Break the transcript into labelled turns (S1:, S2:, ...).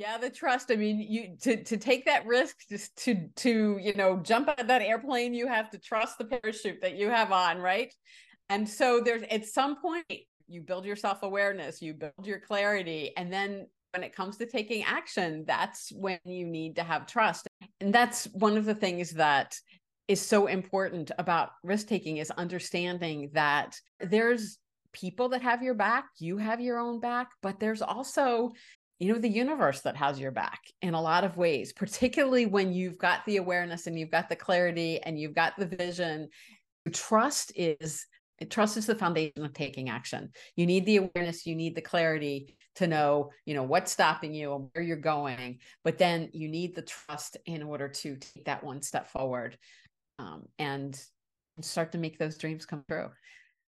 S1: Yeah, the trust. I mean, you to to take that risk just to to you know jump out of that airplane, you have to trust the parachute that you have on, right? And so there's at some point you build your self-awareness, you build your clarity, and then when it comes to taking action, that's when you need to have trust. And that's one of the things that is so important about risk taking is understanding that there's people that have your back, you have your own back, but there's also you know the universe that has your back in a lot of ways particularly when you've got the awareness and you've got the clarity and you've got the vision. Trust is trust is the foundation of taking action. You need the awareness you need the clarity to know you know what's stopping you and where you're going but then you need the trust in order to take that one step forward um, and start to make those dreams come true